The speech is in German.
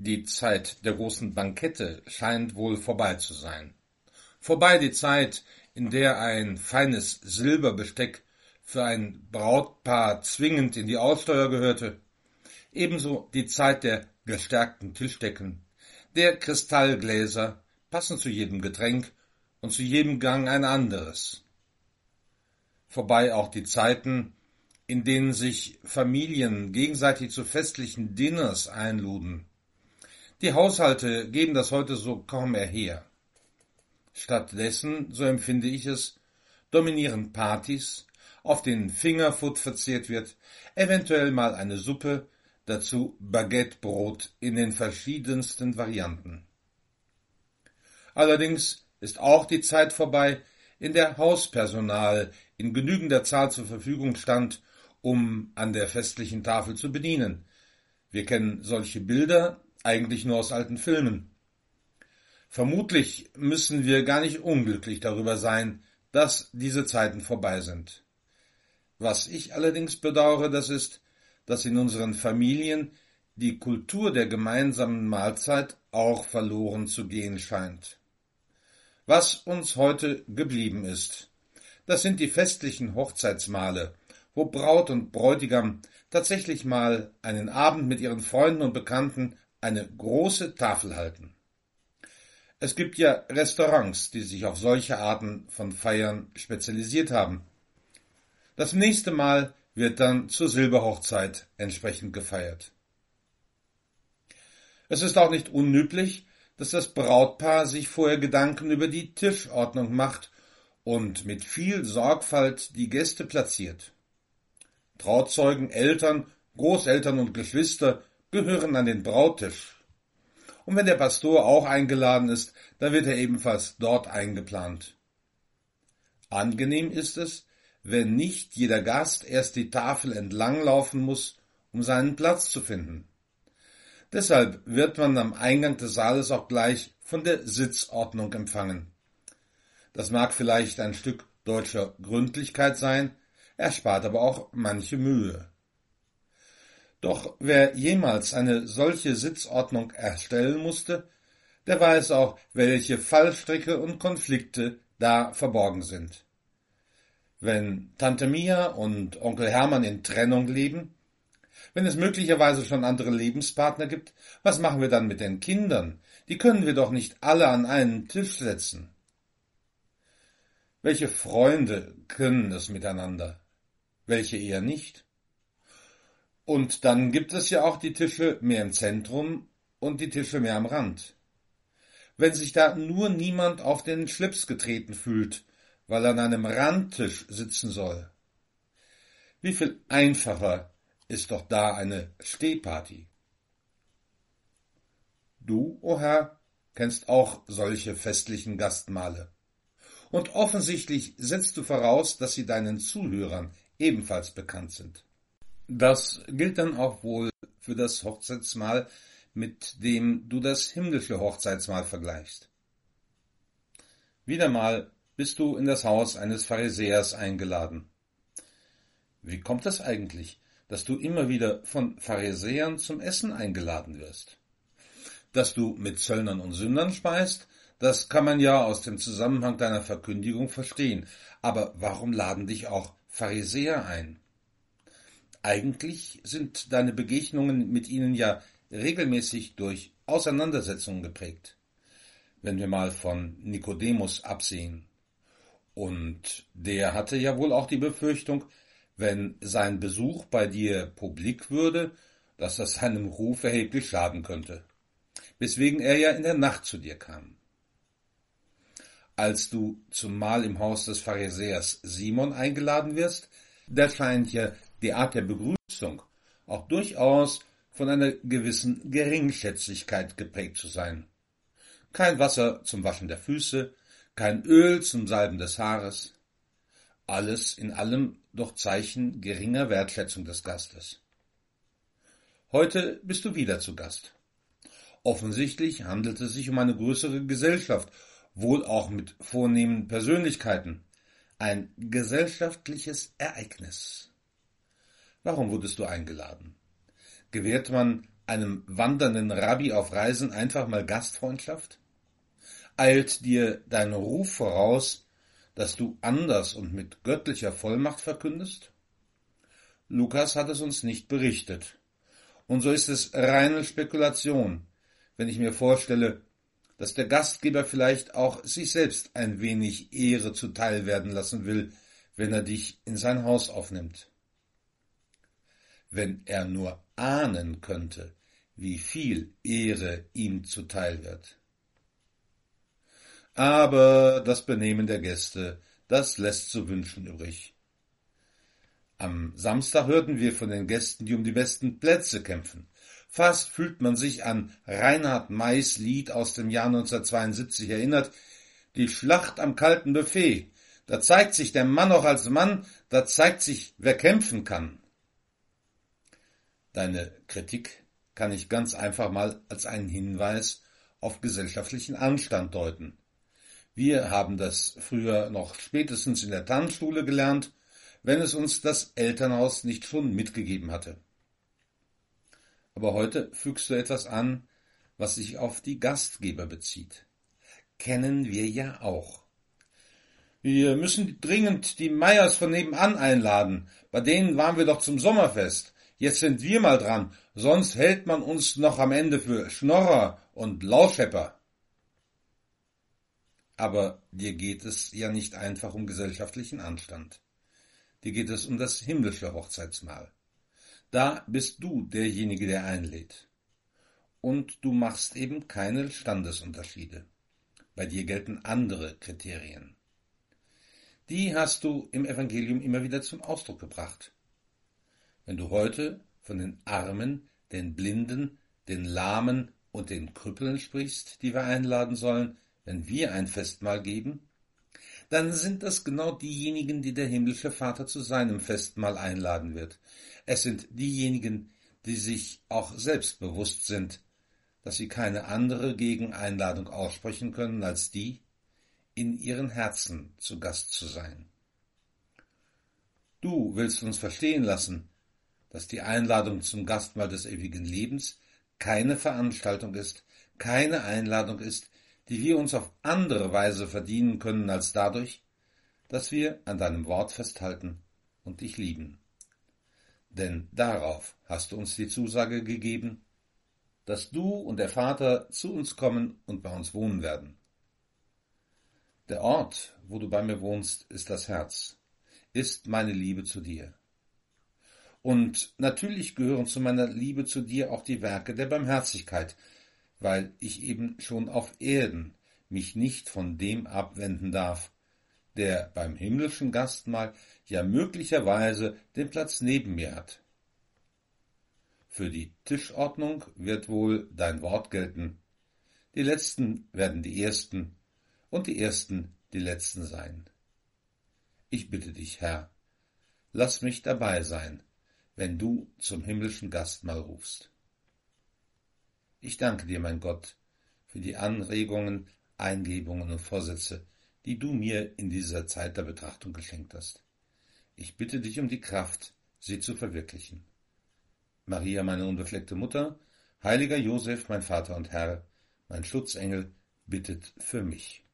Die Zeit der großen Bankette scheint wohl vorbei zu sein. Vorbei die Zeit, in der ein feines Silberbesteck für ein Brautpaar zwingend in die Aussteuer gehörte. Ebenso die Zeit der gestärkten Tischdecken, der Kristallgläser, passend zu jedem Getränk und zu jedem Gang ein anderes. Vorbei auch die Zeiten, in denen sich Familien gegenseitig zu festlichen Dinners einluden. Die Haushalte geben das heute so kaum mehr her. Stattdessen, so empfinde ich es, dominieren Partys, auf den Fingerfood verzehrt wird, eventuell mal eine Suppe, dazu Baguettebrot in den verschiedensten Varianten. Allerdings ist auch die Zeit vorbei, in der Hauspersonal in genügender Zahl zur Verfügung stand, um an der festlichen Tafel zu bedienen. Wir kennen solche Bilder eigentlich nur aus alten Filmen. Vermutlich müssen wir gar nicht unglücklich darüber sein, dass diese Zeiten vorbei sind. Was ich allerdings bedauere, das ist, dass in unseren Familien die Kultur der gemeinsamen Mahlzeit auch verloren zu gehen scheint. Was uns heute geblieben ist, das sind die festlichen Hochzeitsmale, wo Braut und Bräutigam tatsächlich mal einen Abend mit ihren Freunden und Bekannten eine große Tafel halten. Es gibt ja Restaurants, die sich auf solche Arten von Feiern spezialisiert haben. Das nächste Mal wird dann zur Silberhochzeit entsprechend gefeiert. Es ist auch nicht unüblich, dass das Brautpaar sich vorher Gedanken über die Tischordnung macht und mit viel Sorgfalt die Gäste platziert. Trauzeugen, Eltern, Großeltern und Geschwister gehören an den Brautisch. Und wenn der Pastor auch eingeladen ist, dann wird er ebenfalls dort eingeplant. Angenehm ist es, wenn nicht jeder Gast erst die Tafel entlanglaufen muss, um seinen Platz zu finden. Deshalb wird man am Eingang des Saales auch gleich von der Sitzordnung empfangen. Das mag vielleicht ein Stück deutscher Gründlichkeit sein, erspart aber auch manche Mühe. Doch wer jemals eine solche Sitzordnung erstellen musste, der weiß auch, welche Fallstricke und Konflikte da verborgen sind. Wenn Tante Mia und Onkel Hermann in Trennung leben, wenn es möglicherweise schon andere Lebenspartner gibt, was machen wir dann mit den Kindern? Die können wir doch nicht alle an einen Tisch setzen. Welche Freunde können es miteinander? Welche eher nicht? Und dann gibt es ja auch die Tische mehr im Zentrum und die Tische mehr am Rand. Wenn sich da nur niemand auf den Schlips getreten fühlt, weil er an einem Randtisch sitzen soll. Wie viel einfacher ist doch da eine Stehparty. Du, o oh Herr, kennst auch solche festlichen Gastmale. Und offensichtlich setzt du voraus, dass sie deinen Zuhörern ebenfalls bekannt sind. Das gilt dann auch wohl für das Hochzeitsmahl, mit dem du das himmlische Hochzeitsmahl vergleichst. Wieder mal bist du in das Haus eines Pharisäers eingeladen. Wie kommt es eigentlich, dass du immer wieder von Pharisäern zum Essen eingeladen wirst? Dass du mit Zöllnern und Sündern speist, das kann man ja aus dem Zusammenhang deiner Verkündigung verstehen. Aber warum laden dich auch Pharisäer ein? Eigentlich sind deine Begegnungen mit ihnen ja regelmäßig durch Auseinandersetzungen geprägt. Wenn wir mal von Nikodemus absehen. Und der hatte ja wohl auch die Befürchtung, wenn sein Besuch bei dir publik würde, dass das seinem Ruf erheblich schaden könnte. Weswegen er ja in der Nacht zu dir kam. Als du zum Mahl im Haus des Pharisäers Simon eingeladen wirst, da scheint ja die Art der Begrüßung auch durchaus von einer gewissen Geringschätzigkeit geprägt zu sein. kein Wasser zum Waschen der Füße, kein Öl zum Salben des Haares. Alles in allem doch Zeichen geringer Wertschätzung des Gastes. Heute bist du wieder zu Gast. Offensichtlich handelt es sich um eine größere Gesellschaft, wohl auch mit vornehmen Persönlichkeiten. Ein gesellschaftliches Ereignis. Warum wurdest du eingeladen? Gewährt man einem wandernden Rabbi auf Reisen einfach mal Gastfreundschaft? Eilt dir dein Ruf voraus, dass du anders und mit göttlicher Vollmacht verkündest? Lukas hat es uns nicht berichtet. Und so ist es reine Spekulation, wenn ich mir vorstelle, dass der Gastgeber vielleicht auch sich selbst ein wenig Ehre zuteil werden lassen will, wenn er dich in sein Haus aufnimmt. Wenn er nur ahnen könnte, wie viel Ehre ihm zuteil wird. Aber das Benehmen der Gäste, das lässt zu wünschen übrig. Am Samstag hörten wir von den Gästen, die um die besten Plätze kämpfen. Fast fühlt man sich an Reinhard Mays Lied aus dem Jahr 1972 erinnert, die Schlacht am kalten Buffet. Da zeigt sich der Mann auch als Mann, da zeigt sich, wer kämpfen kann. Deine Kritik kann ich ganz einfach mal als einen Hinweis auf gesellschaftlichen Anstand deuten. Wir haben das früher noch spätestens in der Tanzschule gelernt, wenn es uns das Elternhaus nicht schon mitgegeben hatte. Aber heute fügst du etwas an, was sich auf die Gastgeber bezieht. Kennen wir ja auch. Wir müssen dringend die Meyers von nebenan einladen. Bei denen waren wir doch zum Sommerfest. Jetzt sind wir mal dran, sonst hält man uns noch am Ende für Schnorrer und Lauschepper. Aber dir geht es ja nicht einfach um gesellschaftlichen Anstand. Dir geht es um das himmlische Hochzeitsmahl. Da bist du derjenige, der einlädt. Und du machst eben keine Standesunterschiede. Bei dir gelten andere Kriterien. Die hast du im Evangelium immer wieder zum Ausdruck gebracht. Wenn du heute von den Armen, den Blinden, den Lahmen und den Krüppeln sprichst, die wir einladen sollen, wenn wir ein Festmahl geben, dann sind das genau diejenigen, die der himmlische Vater zu seinem Festmahl einladen wird. Es sind diejenigen, die sich auch selbst bewusst sind, dass sie keine andere Gegeneinladung aussprechen können als die, in ihren Herzen zu Gast zu sein. Du willst uns verstehen lassen, dass die Einladung zum Gastmahl des ewigen Lebens keine Veranstaltung ist, keine Einladung ist, die wir uns auf andere Weise verdienen können als dadurch, dass wir an deinem Wort festhalten und dich lieben. Denn darauf hast du uns die Zusage gegeben, dass du und der Vater zu uns kommen und bei uns wohnen werden. Der Ort, wo du bei mir wohnst, ist das Herz, ist meine Liebe zu dir. Und natürlich gehören zu meiner Liebe zu dir auch die Werke der Barmherzigkeit, weil ich eben schon auf Erden mich nicht von dem abwenden darf, der beim himmlischen Gastmahl ja möglicherweise den Platz neben mir hat. Für die Tischordnung wird wohl dein Wort gelten. Die Letzten werden die Ersten und die Ersten die Letzten sein. Ich bitte dich, Herr, lass mich dabei sein, wenn du zum himmlischen Gastmahl rufst. Ich danke dir, mein Gott, für die Anregungen, Eingebungen und Vorsätze, die du mir in dieser Zeit der Betrachtung geschenkt hast. Ich bitte dich um die Kraft, sie zu verwirklichen. Maria, meine unbefleckte Mutter, heiliger Josef, mein Vater und Herr, mein Schutzengel, bittet für mich.